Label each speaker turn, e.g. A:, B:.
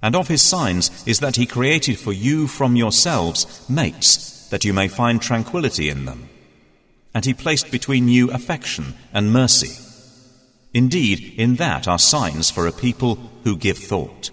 A: And of his signs is that he created for you from yourselves mates, that you may find tranquility in them. And he placed between you affection and mercy. Indeed, in that are signs for a people who give thought.